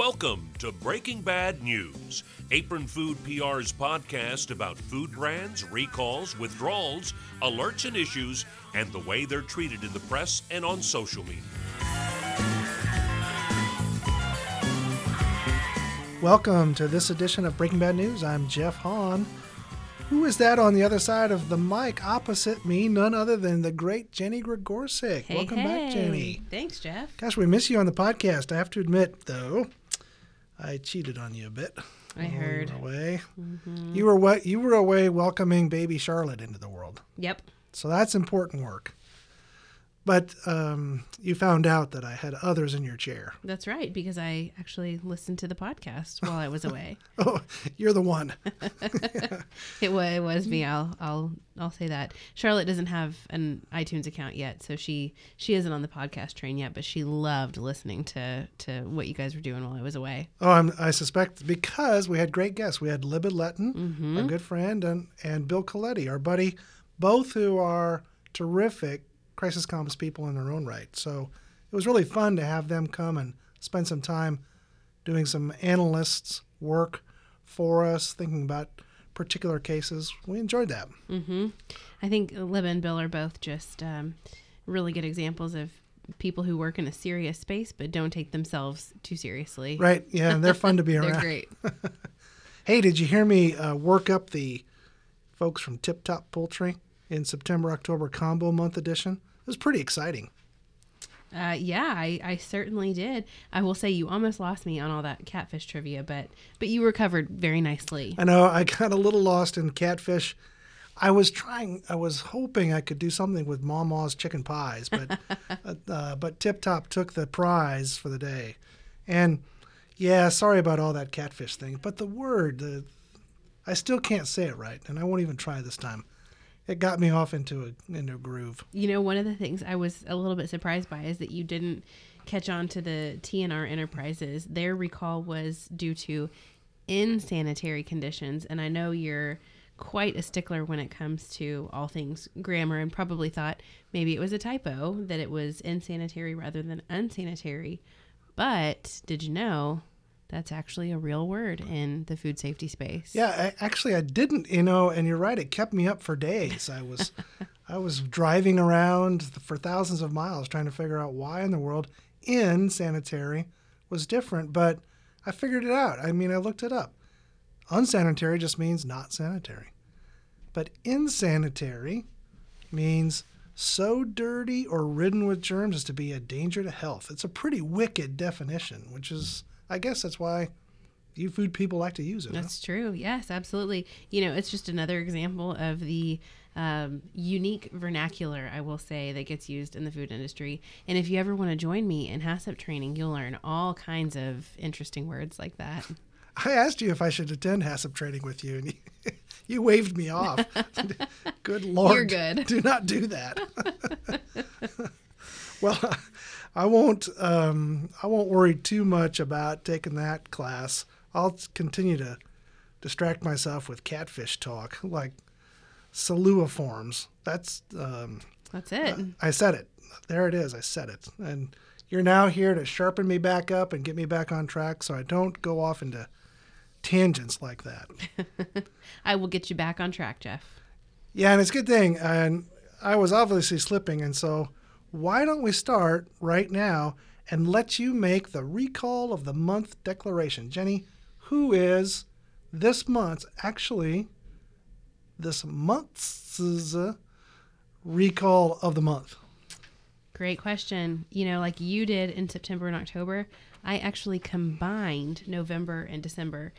Welcome to Breaking Bad News, Apron Food PR's podcast about food brands, recalls, withdrawals, alerts and issues, and the way they're treated in the press and on social media. Welcome to this edition of Breaking Bad News. I'm Jeff Hahn. Who is that on the other side of the mic opposite me? None other than the great Jenny Gregorczyk. Hey, Welcome back, hey. Jenny. Thanks, Jeff. Gosh, we miss you on the podcast. I have to admit, though, I cheated on you a bit. I oh, you heard. were away. Mm-hmm. You were what? You were away welcoming baby Charlotte into the world. Yep. So that's important work. But um, you found out that I had others in your chair. That's right, because I actually listened to the podcast while I was away. Oh, you're the one. it, was, it was me. I'll I'll I'll say that. Charlotte doesn't have an iTunes account yet, so she she isn't on the podcast train yet. But she loved listening to to what you guys were doing while I was away. Oh, I'm, I suspect because we had great guests. We had Libby Letton, our good friend, and, and Bill Coletti, our buddy, both who are terrific crisis comms people in their own right. So it was really fun to have them come and spend some time doing some analysts' work for us, thinking about particular cases. We enjoyed that. I think Lib and Bill are both just um, really good examples of people who work in a serious space but don't take themselves too seriously. Right? Yeah, they're fun to be around. They're great. Hey, did you hear me uh, work up the folks from Tip Top Poultry in September October combo month edition? Was pretty exciting. Uh, yeah, I, I certainly did. I will say you almost lost me on all that catfish trivia, but but you recovered very nicely. I know I got a little lost in catfish. I was trying, I was hoping I could do something with Mama's chicken pies, but uh, uh, but Tip Top took the prize for the day. And yeah, sorry about all that catfish thing, but the word, the, I still can't say it right, and I won't even try this time. It got me off into a into a groove. You know, one of the things I was a little bit surprised by is that you didn't catch on to the TNR Enterprises. Their recall was due to insanitary conditions, and I know you're quite a stickler when it comes to all things grammar and probably thought maybe it was a typo that it was insanitary rather than unsanitary. But did you know that's actually a real word in the food safety space? Yeah, I, actually, I didn't. You know, and you're right. It kept me up for days. I was, I was driving around for thousands of miles trying to figure out why in the world insanitary was different. But I figured it out. I mean, I looked it up. Unsanitary just means not sanitary, but insanitary means so dirty or ridden with germs as to be a danger to health. It's a pretty wicked definition, which is, I guess, that's why you food people like to use it. huh? That's true. Yes, absolutely. You know, it's just another example of the um, unique vernacular, I will say, that gets used in the food industry. And if you ever want to join me in HACCP training, you'll learn all kinds of interesting words like that. I asked you if I should attend HACCP training with you, and you, you waved me off. good Lord. You're good. Do not do that. well, I won't. Um, I won't worry too much about taking that class. I'll continue to distract myself with catfish talk, like forms. That's. Um, That's it. I said it. There it is. I said it. And you're now here to sharpen me back up and get me back on track so I don't go off into tangents like that. I will get you back on track, Jeff. Yeah, and it's a good thing. And I was obviously slipping. And so why don't we start right now and let you make the recall of the month declaration? Jenny, who is this month's, actually, this month's recall of the month? Great question. You know, like you did in September and October, I actually combined November and December.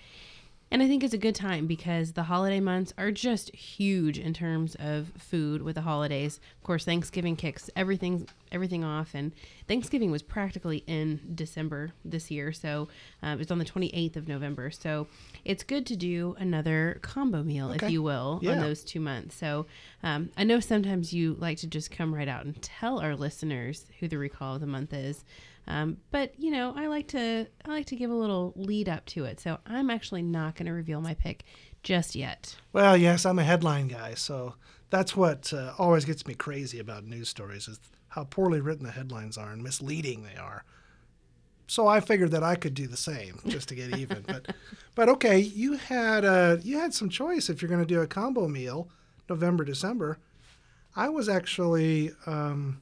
And I think it's a good time because the holiday months are just huge in terms of food with the holidays. Of course, Thanksgiving kicks everything everything off, and Thanksgiving was practically in December this year, so um, it's on the 28th of November. So it's good to do another combo meal, Okay. if you will, Yeah. on those two months. So um, I know sometimes you like to just come right out and tell our listeners who the recall of the month is. Um, but you know, I like to I like to give a little lead up to it. So I'm actually not going to reveal my pick just yet. Well, yes, I'm a headline guy, so that's what uh, always gets me crazy about news stories is how poorly written the headlines are and misleading they are. so I figured that I could do the same just to get even. but but okay, you had uh, you had some choice if you're going to do a combo meal, November December. I was actually um,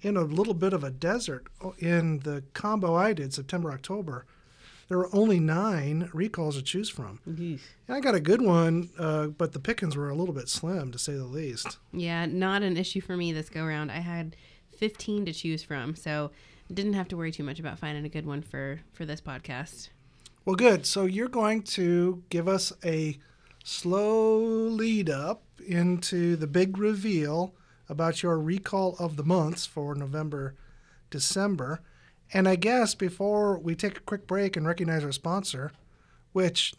in a little bit of a desert in the combo I did September October. There were only nine recalls to choose from. And I got a good one, uh, but the pickings were a little bit slim to say the least. Yeah, not an issue for me this go around. I had 15 to choose from, so didn't have to worry too much about finding a good one for for this podcast. Well, good. So you're going to give us a slow lead up into the big reveal about your recall of the months for November, December. And I guess before we take a quick break and recognize our sponsor, which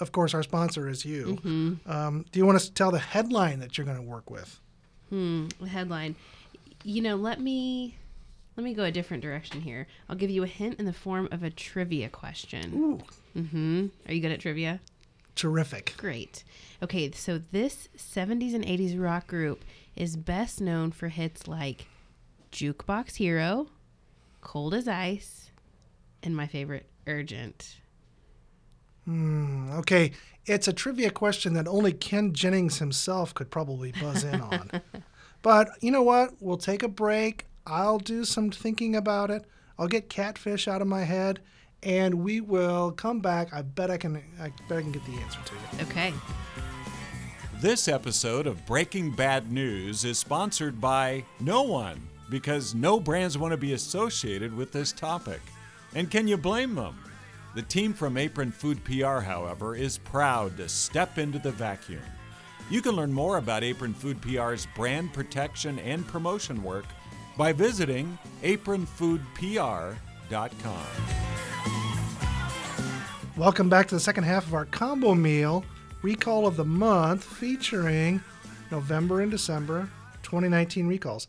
of course our sponsor is you, Mm-hmm. um, do you want us to tell the headline that you're going to work with? Hmm, the headline. You know, let me let me go a different direction here. I'll give you a hint in the form of a trivia question. Ooh, Mm-hmm. Are you good at trivia? terrific. Great. Okay, so this 70s and 80s rock group is best known for hits like Jukebox Hero, Cold as Ice, and my favorite, Urgent. Hmm, okay, it's a trivia question that only Ken Jennings himself could probably buzz in on. but you know what? We'll take a break. I'll do some thinking about it. I'll get catfish out of my head, and we will come back. I bet I can. I bet I can get the answer to you. Okay. This episode of Breaking Bad News is sponsored by no one because no brands want to be associated with this topic. And can you blame them? The team from Apron Food PR, however, is proud to step into the vacuum. You can learn more about Apron Food PR's brand protection and promotion work by visiting apronfoodpr.com. Welcome back to the second half of our combo meal recall of the month featuring November and December 2019 recalls.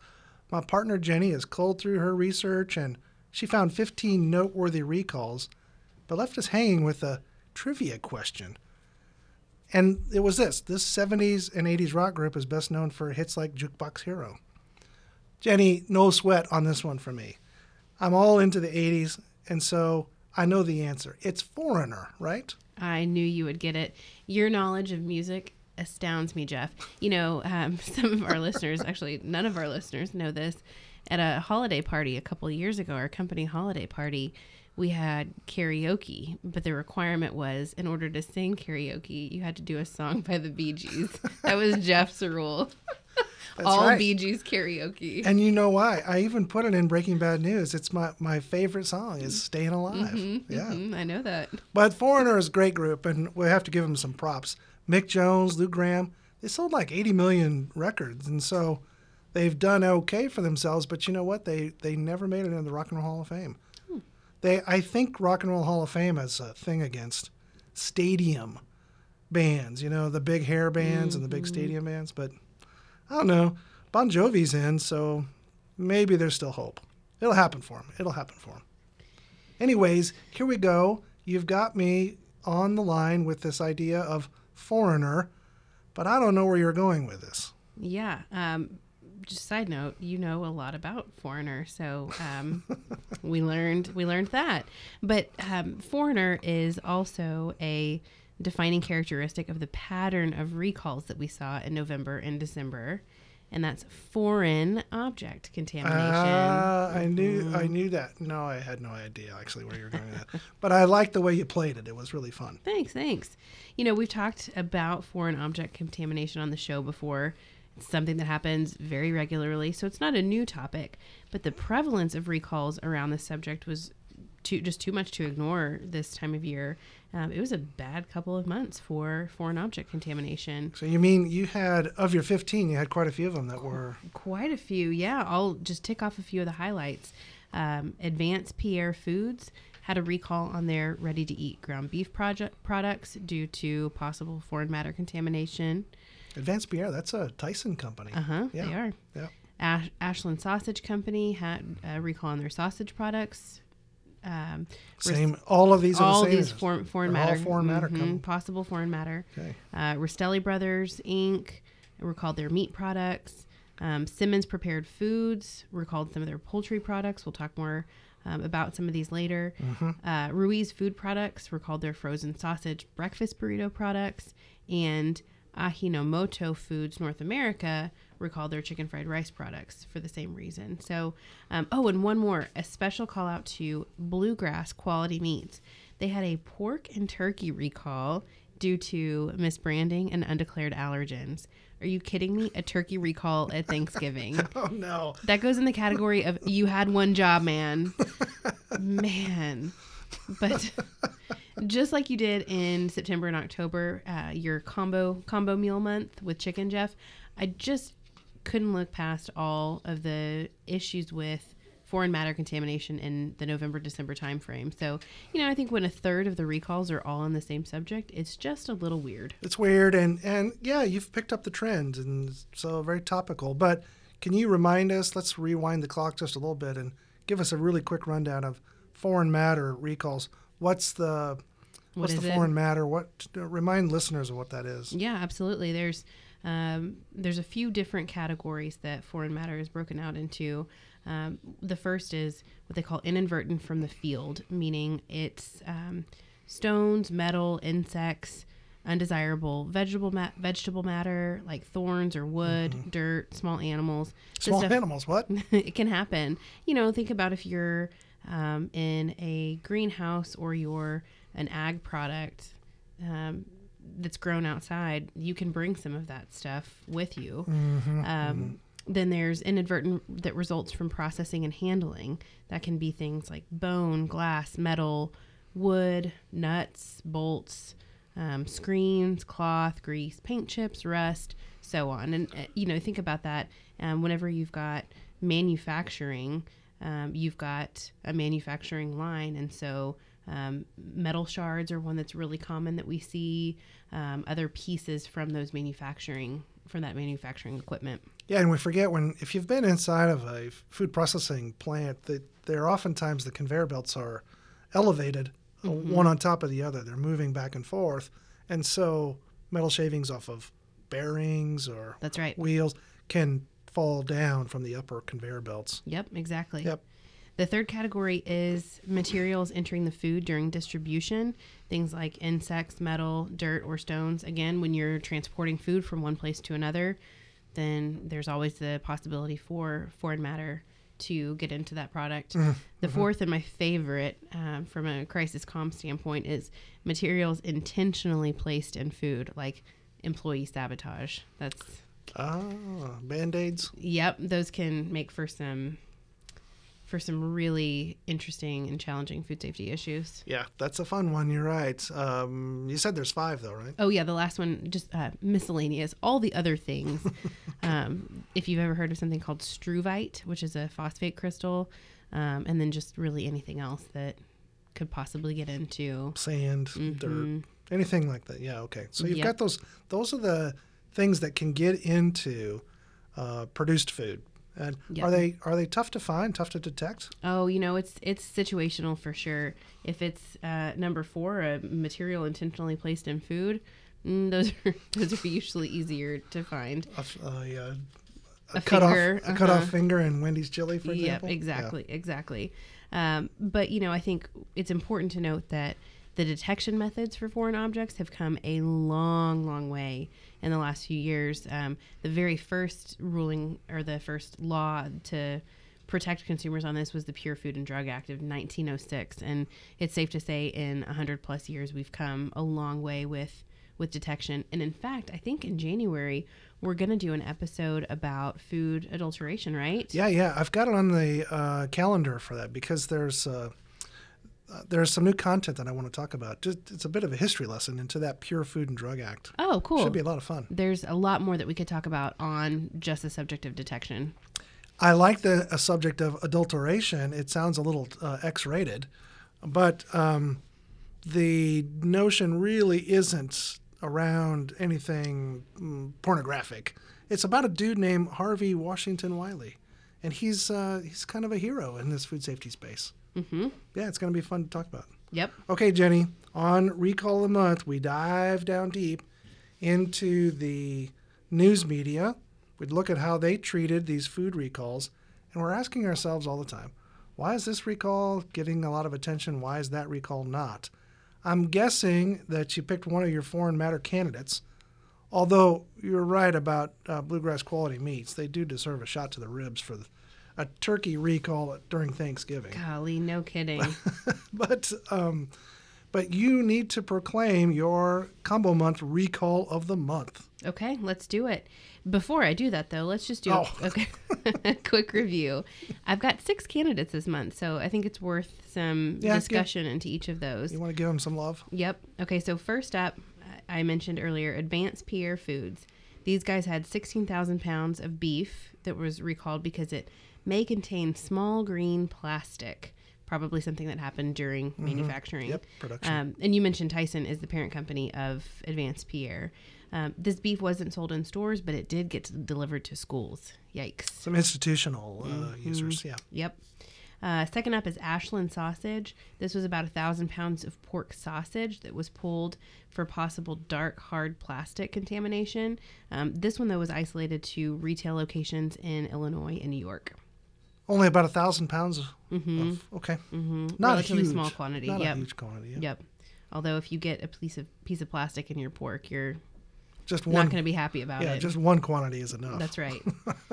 My partner Jenny has culled through her research and she found 15 noteworthy recalls, but left us hanging with a trivia question. And it was this this 70s and 80s rock group is best known for hits like Jukebox Hero. Jenny, no sweat on this one for me. I'm all into the 80s, and so I know the answer. It's Foreigner, right? I knew you would get it. Your knowledge of music astounds me, Jeff. You know, um, some of our listeners, actually, none of our listeners know this. At a holiday party a couple of years ago, our company holiday party, we had karaoke, but the requirement was in order to sing karaoke, you had to do a song by the Bee Gees. that was Jeff's rule. That's All right. Bee Gees karaoke. And you know why? I even put it in Breaking Bad News. It's my, my favorite song is Staying Alive. Mm-hmm, yeah. Mhm, I know that. But Foreigner is a great group, and we have to give them some props. Mick Jones, Lou Gramm, they sold like 80 million records, and so they've done okay for themselves. But you know what? They they never made it into the Rock and Roll Hall of Fame. Hmm. They I think Rock and Roll Hall of Fame has a thing against stadium bands. You know, the big hair bands and the big mm-hmm. stadium bands. But I don't know. Bon Jovi's in, so maybe there's still hope. It'll happen for him. It'll happen for him. Anyways, here we go. You've got me on the line with this idea of foreigner, but I don't know where you're going with this. Yeah. Um, just side note, you know a lot about Foreigner, so um, we learned we learned that. But um, Foreigner is also a defining characteristic of the pattern of recalls that we saw in November and December, and that's foreign object contamination. Ah, I knew I knew that. No, I had no idea actually where you were going with that. But I liked the way you played it. It was really fun. Thanks, thanks. You know, we've talked about foreign object contamination on the show before. It's something that happens very regularly, so it's not a new topic. But the prevalence of recalls around this subject was too just too much to ignore this time of year. Um, it was a bad couple of months for foreign object contamination. So you mean you had of your 15, you had quite a few of them that were Quite a few, yeah. I'll just tick off a few of the highlights. Um, Advanced Pierre Foods had a recall on their ready-to-eat ground beef project products due to possible foreign matter contamination. Advanced Pierre. That's a Tyson company. Uh huh. Yeah. They are. Yeah. Ash- Ashland Sausage Company had a recall on their sausage products. Um, Same. All of these are all the same. these foreign, foreign They're all foreign matter Mhm, come- possible foreign matter. Okay. Uh, Rastelli Brothers Inc. recalled their meat products. Um, Simmons Prepared Foods recalled some of their poultry products. We'll talk more um, about some of these later. Uh, Ruiz Food Products recalled their frozen sausage breakfast burrito products, and Ajinomoto Foods North America recalled their chicken fried rice products for the same reason. So, um, oh, and one more a special call out to Bluegrass Quality Meats. They had a pork and turkey recall due to misbranding and undeclared allergens. Are you kidding me? A turkey recall at Thanksgiving. Oh no. That goes in the category of you had one job, man. man. But just like you did in September and October, uh, your combo combo meal month with chicken, Jeff, I just couldn't look past all of the issues with foreign matter contamination in the November December timeframe. So, you know, I think when a third of the recalls are all on the same subject, it's just a little weird. It's weird, and and yeah, you've picked up the trend, and so very topical. But can you remind us? Let's rewind the clock just a little bit and give us a really quick rundown of foreign matter recalls. What's the What what's is the it? foreign matter? What remind listeners of what that is? Yeah, absolutely. There's um, there's a few different categories that foreign matter is broken out into. Um, the first is what they call inadvertent from the field, meaning it's um, stones, metal, insects, undesirable vegetable ma- vegetable matter like thorns or wood, dirt, small animals. Small stuff- animals. What? it can happen. You know, think about if you're um, in a greenhouse or you're an ag product um, that's grown outside, you can bring some of that stuff with you. Um, Then there's inadvertent that results from processing and handling. That can be things like bone, glass, metal, wood, nuts, bolts, um, screens, cloth, grease, paint chips, rust, so on. And uh, you know, think about that. Um, whenever you've got manufacturing, um, you've got a manufacturing line, and so um, metal shards are one that's really common that we see. Um, other pieces from those manufacturing from that manufacturing equipment. Yeah, and we forget when if you've been inside of a food processing plant, that there are oftentimes the conveyor belts are elevated, uh, Mm-hmm. one on top of the other. They're moving back and forth, and so metal shavings off of bearings or That's right. wheels can fall down from the upper conveyor belts. Yep, exactly. Yep. The third category is materials entering the food during distribution, things like insects, metal, dirt, or stones. Again, when you're transporting food from one place to another, then there's always the possibility for foreign matter to get into that product. The fourth and my favorite um, from a crisis comm standpoint is materials intentionally placed in food, like employee sabotage. That's Ah, band aids. Yep, those can make for some for some really interesting and challenging food safety issues. Yeah, that's a fun one. You're right. Um, you said there's five though, right? Oh yeah, the last one just uh, miscellaneous. All the other things. um, if you've ever heard of something called struvite, which is a phosphate crystal, um, and then just really anything else that could possibly get into. Sand, dirt, anything like that. Yeah. Okay. So you've Yep. got those. Those are the things that can get into uh, produced food. And Yep. are they are they tough to find? Tough to detect? Oh, you know, it's it's situational for sure. If it's uh, number four, a material intentionally placed in food, mm, those are those are usually easier to find. A, f- a, uh, a, cut finger, off a cut uh-huh. off finger in Wendy's chili, for Yep, example. Yeah. exactly, exactly. Um, but you know, I think it's important to note that the detection methods for foreign objects have come a long, long way in the last few years. Um, the very first ruling or the first law to protect consumers on this was the Pure Food and Drug Act of 1906, and it's safe to say in 100 plus years we've come a long way with with detection. And in fact, I think in January we're going to do an episode about food adulteration, right? Yeah, yeah. I've got it on the uh, calendar for that because there's uh, uh, there's some new content that I want to talk about. Just, it's a bit of a history lesson into that Pure Food and Drug Act. Oh, cool. Should be a lot of fun. There's a lot more that we could talk about on just the subject of detection. I like the uh, subject of adulteration. It sounds a little uh, X-rated, but um, the notion really isn't around anything mm, pornographic. It's about a dude named Harvey Washington Wiley, and he's uh, he's kind of a hero in this food safety space. Mm-hmm. Yeah, it's going to be fun to talk about. Yep. Okay, Jenny, on Recall of the Month, we dive down deep into the news media. We'd look at how they treated these food recalls, and we're asking ourselves all the time why is this recall getting a lot of attention? Why is that recall not? I'm guessing that you picked one of your foreign matter candidates. Although you're right about uh, bluegrass quality meats, they do deserve a shot to the ribs for the, a turkey recall during Thanksgiving. Golly, no kidding. but um, but you need to proclaim your combo month recall of the month. Okay, let's do it. Before I do that, though, let's just do Oh. a, okay, a quick review. I've got six candidates this month, so I think it's worth some Yeah, give- discussion into each of those. You want to give them some love? Yep. Okay, so first up, I I mentioned earlier Advanced Pierre Foods. These guys had 16,000 pounds of beef that was recalled because it may contain small green plastic, probably something that happened during manufacturing. Mm-hmm. Yep, production. Um, and you mentioned Tyson is the parent company of Advanced Pierre. Um, this beef wasn't sold in stores, but it did get delivered to schools. Yikes. Some institutional uh, Mm-hmm. users, yeah. Yep. Uh, second up is Ashland sausage. This was about a thousand pounds of pork sausage that was pulled for possible dark, hard plastic contamination. Um, this one, though, was isolated to retail locations in Illinois and New York. Only about a thousand pounds of, of okay, Mm-hmm. not Relatively a huge, small quantity. Not yep. a huge quantity. Yeah. Yep. Although, if you get a piece of piece of plastic in your pork, you're Just one, not going to be happy about yeah, it. just one quantity is enough. That's right.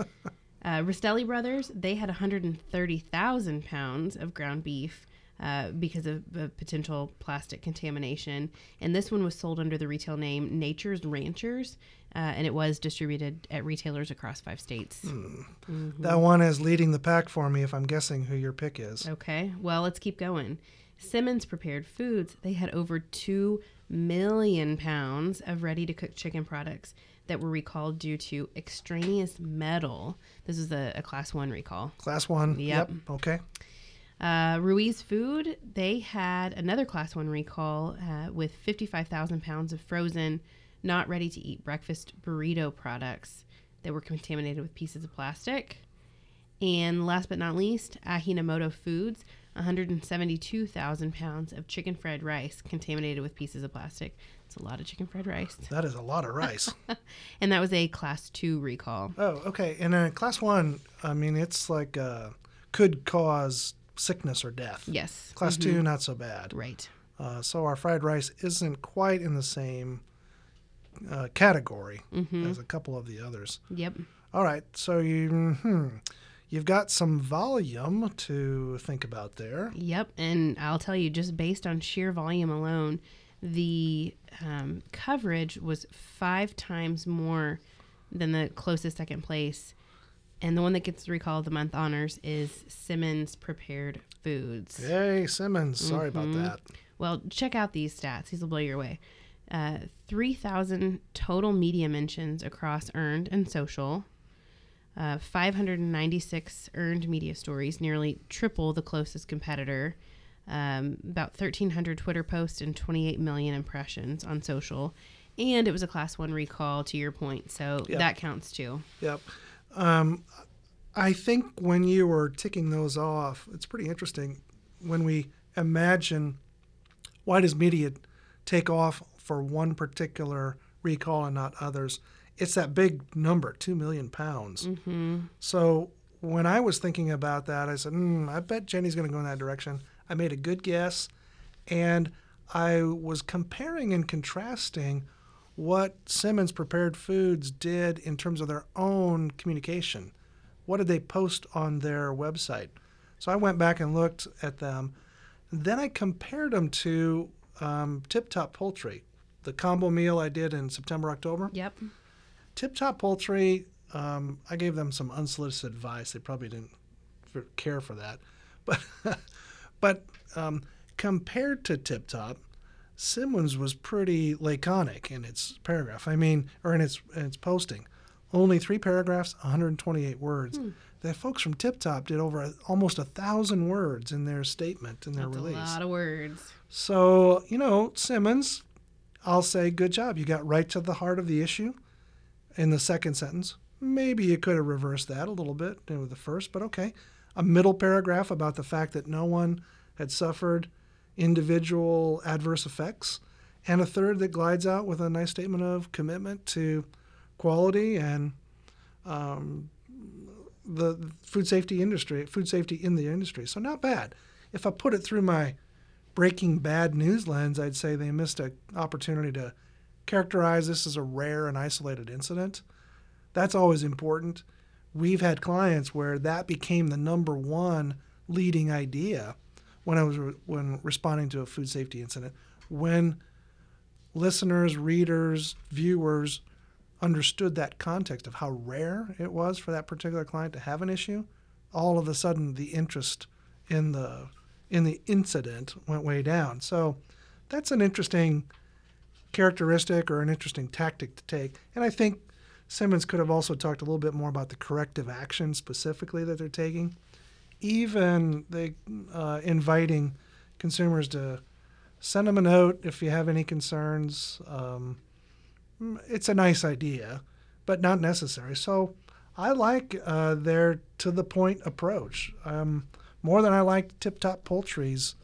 uh, Brothers, they had 130,000 pounds of ground beef uh, because of potential plastic contamination. And this one was sold under the retail name Nature's Ranchers, uh, and it was distributed at retailers across five states. Hmm. That one is leading the pack for me. If I'm guessing who your pick is. Okay, well, let's keep going. Simmons Prepared Foods, they had over 2 million pounds of ready to cook chicken products that were recalled due to extraneous metal. This is a, a class one recall. Class one. Yep. Okay. Uh, Ruiz Food, they had another class one recall uh, with 55,000 pounds of frozen, not ready to eat breakfast burrito products that were contaminated with pieces of plastic. And last but not least, Ajinomoto Foods, 172,000 pounds of chicken fried rice contaminated with pieces of plastic. It's a lot of chicken fried rice. That is a lot of rice. And that was a class two recall. oh, okay. And then class one, I mean, it's like uh, could cause sickness or death. Yes. Class two, not so bad. Right. Uh, so our fried rice isn't quite in the same uh, category Mm-hmm. as a couple of the others. Yep. All right, so you hmm, you've got some volume to think about there. Yep, and I'll tell you, just based on sheer volume alone, the um, coverage was five times more than the closest second place. And the one that gets the recall of the month honors is Simmons Prepared Foods. Hey, Simmons. Sorry Mm-hmm. about that. Well, check out these stats. These will blow your way. Uh, 3,000 total media mentions across earned and social. Uh, 596 earned media stories, nearly triple the closest competitor. Um, about 1,300 Twitter posts and 28 million impressions on social. And it was a class one recall, to your point. So Yeah. that counts too. Yep. Um, I think when you were ticking those off, it's pretty interesting when we imagine why does media take off for one particular recall and not others. It's that big number, two million pounds. Mm-hmm. So when I was thinking about that, I said, mm, I bet Jenny's going to go in that direction. I made a good guess, and I was comparing and contrasting what Simmons Prepared Foods did in terms of their own communication. What did they post on their website? So I went back and looked at them. Then I compared them to um, Tip Top Poultry, the combo meal I did in September, October. Yep. Tip Top Poultry, um, I gave them some unsolicited advice. They probably didn't care for that, but but um, compared to Tip Top, Simmons was pretty laconic in its paragraph. I mean, or in its in its posting, only three paragraphs, 128 words. Hmm. The folks from Tip Top did over a, almost a thousand words in their statement in their That's a lot of words. So, you know, Simmons, I'll say good job. You got right to the heart of the issue in the second sentence. Maybe you could have reversed that a little bit with the first, but okay. A middle paragraph about the fact that no one had suffered individual adverse effects, and a third that glides out with a nice statement of commitment to quality and um, the food safety industry, food safety in the industry. So not bad. If I put it through my Breaking Bad news lens, I'd say they missed an opportunity to characterize this as a rare and isolated incident. That's always important. We've had clients where that became the number one leading idea when I was re- when responding to a food safety incident. When listeners, readers, viewers understood that context of how rare it was for that particular client to have an issue, all of a sudden the interest in the in the incident went way down. So that's an interesting characteristic or an interesting tactic to take. And I think Simmons could have also talked a little bit more about the corrective action specifically that they're taking. Even they uh, inviting consumers to send them a note if you have any concerns. Um, it's a nice idea, but not necessary. So I like uh, their to the point approach um, more than I like Tip Top Poultry's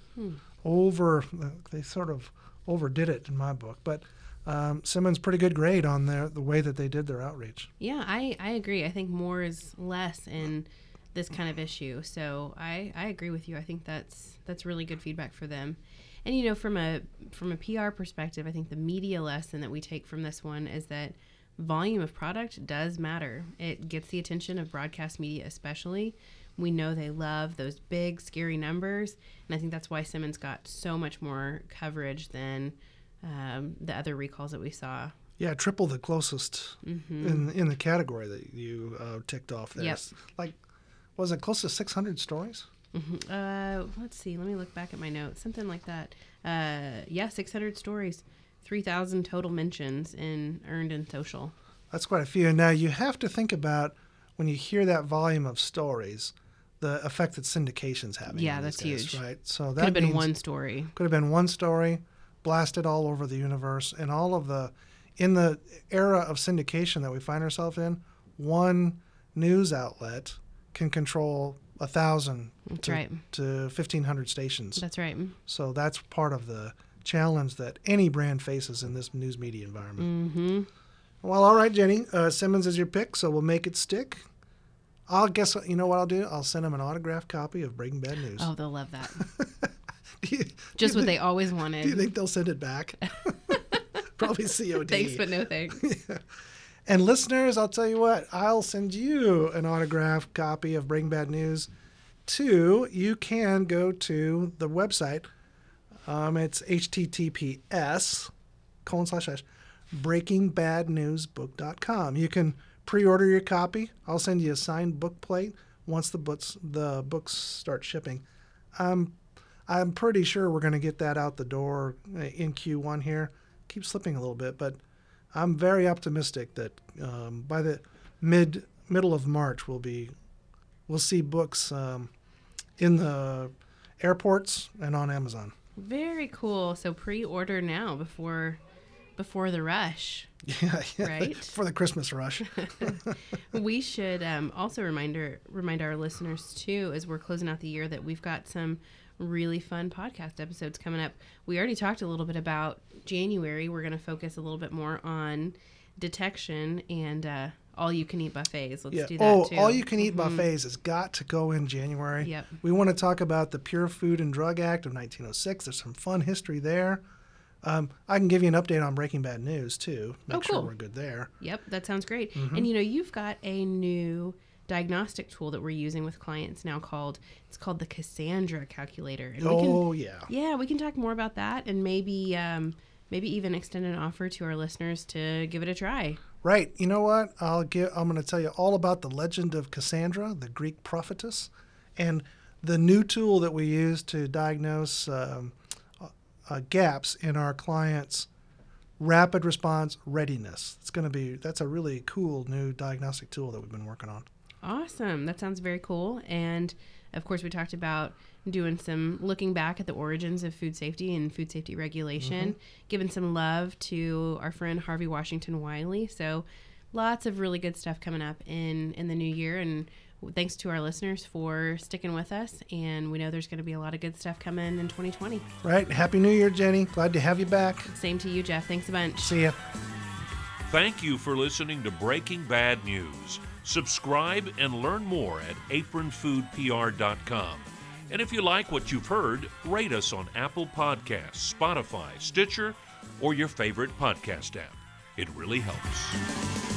over. They sort of overdid it in my book, but um, Simmons pretty good grade on their the way that they did their outreach. Yeah, I, I agree. I think more is less in this kind of issue. So I, I agree with you. I think that's that's really good feedback for them. And you know, from a from a PR perspective, I think the media lesson that we take from this one is that volume of product does matter. It gets the attention of broadcast media especially. We know they love those big scary numbers, and I think that's why Simmons got so much more coverage than um, the other recalls that we saw. Yeah, triple the closest in in the category that you uh, ticked off there. Yep. Like, was it close to 600 stories? Uh, let's see. Let me look back at my notes. Something like that. Uh, yeah, 600 stories, 3,000 total mentions in earned and social. That's quite a few. Now you have to think about when you hear that volume of stories, the effect that syndication's having. Yeah, that's guys, huge. right? So that Could have been one story. could have been one story blasted all over the universe and all of the in the era of syndication that we find ourselves in one news outlet can control a thousand to, right. to 1500 stations That's right. so that's part of the challenge that any brand faces in this news media environment Mm-hmm. well all right jenny uh, simmons is your pick so we'll make it stick i'll guess you know what i'll do i'll send them an autographed copy of breaking bad news Oh, they'll love that. you, Just what you they always wanted. do you think they'll send it back probably cod Thanks, but no thanks. And listeners, I'll tell you what, I'll send you an autographed copy of Breaking Bad News. Two, you can go to the website. Um, it's https colon slash slash breakingbadnewsbook.com. You can pre-order your copy. I'll send you a signed book plate once the books the books start shipping. I'm pretty sure we're going to get that out the door uh, in Q1 here. Keep slipping a little bit, but I'm very optimistic that um, by the mid middle of March we'll be we'll see books um, in the airports and on Amazon. Very cool. So pre-order now before before the rush. Yeah, yeah. Right. For the Christmas rush. we should um, also reminder remind our listeners too as we're closing out the year that we've got some really fun podcast episodes coming up. We already talked a little bit about January. We're going to focus a little bit more on detection and uh, all you can eat buffets. Let's yeah. do that Oh, too. all you can eat buffets has got to go in January. Yep. We want to talk about the Pure Food and Drug Act of 1906. There's some fun history there. Um, I can give you an update on Breaking Bad News too. Make Oh, sure we're good there. Yep, that sounds great. Mm-hmm. And you know, you've got a new diagnostic tool that we're using with clients now called it's called the Cassandra calculator. And we can Oh yeah. Yeah, we can talk more about that and maybe um, maybe even extend an offer to our listeners to give it a try. Right. You know what? I'll give. I'm going to tell you all about the legend of Cassandra, the Greek prophetess, and the new tool that we use to diagnose um, uh, gaps in our clients' rapid response readiness. It's going to be. That's a really cool new diagnostic tool that we've been working on. Awesome. That sounds very cool. And of course, we talked about doing some looking back at the origins of food safety and food safety regulation, mm-hmm. giving some love to our friend Harvey Washington Wiley. So, lots of really good stuff coming up in in the new year and thanks to our listeners for sticking with us and we know there's going to be a lot of good stuff coming in 2020 Right. Happy New Year, Jenny. Glad to have you back. same to you jeff thanks a bunch See ya. Thank you for listening to Breaking Bad News. Subscribe and learn more at apronfoodpr.com. And if you like what you've heard, rate us on Apple Podcasts, Spotify, Stitcher, or your favorite podcast app. It really helps.